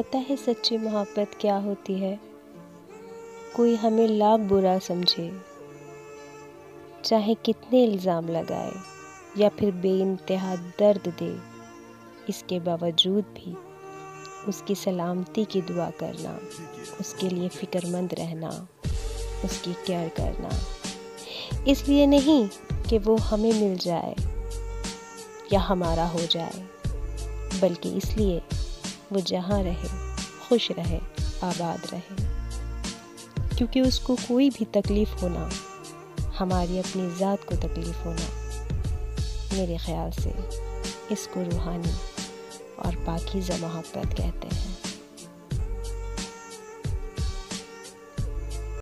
पता है सच्ची मोहब्बत क्या होती है? कोई हमें लाख बुरा समझे, चाहे कितने इल्ज़ाम लगाए, या फिर बेइंतहा दर्द दे, इसके बावजूद भी उसकी सलामती की दुआ करना, उसके लिए फ़िक्रमंद रहना, उसकी केयर करना। इसलिए नहीं कि वो हमें मिल जाए या हमारा हो जाए, बल्कि इसलिए वो जहाँ रहे, खुश रहे, आबाद रहे। क्योंकि उसको कोई भी तकलीफ़ होना, हमारी अपनी ज़ात को तकलीफ़ होना, मेरे ख़्याल से इसको रूहानी और पाकिज़ा मोहब्बत कहते हैं।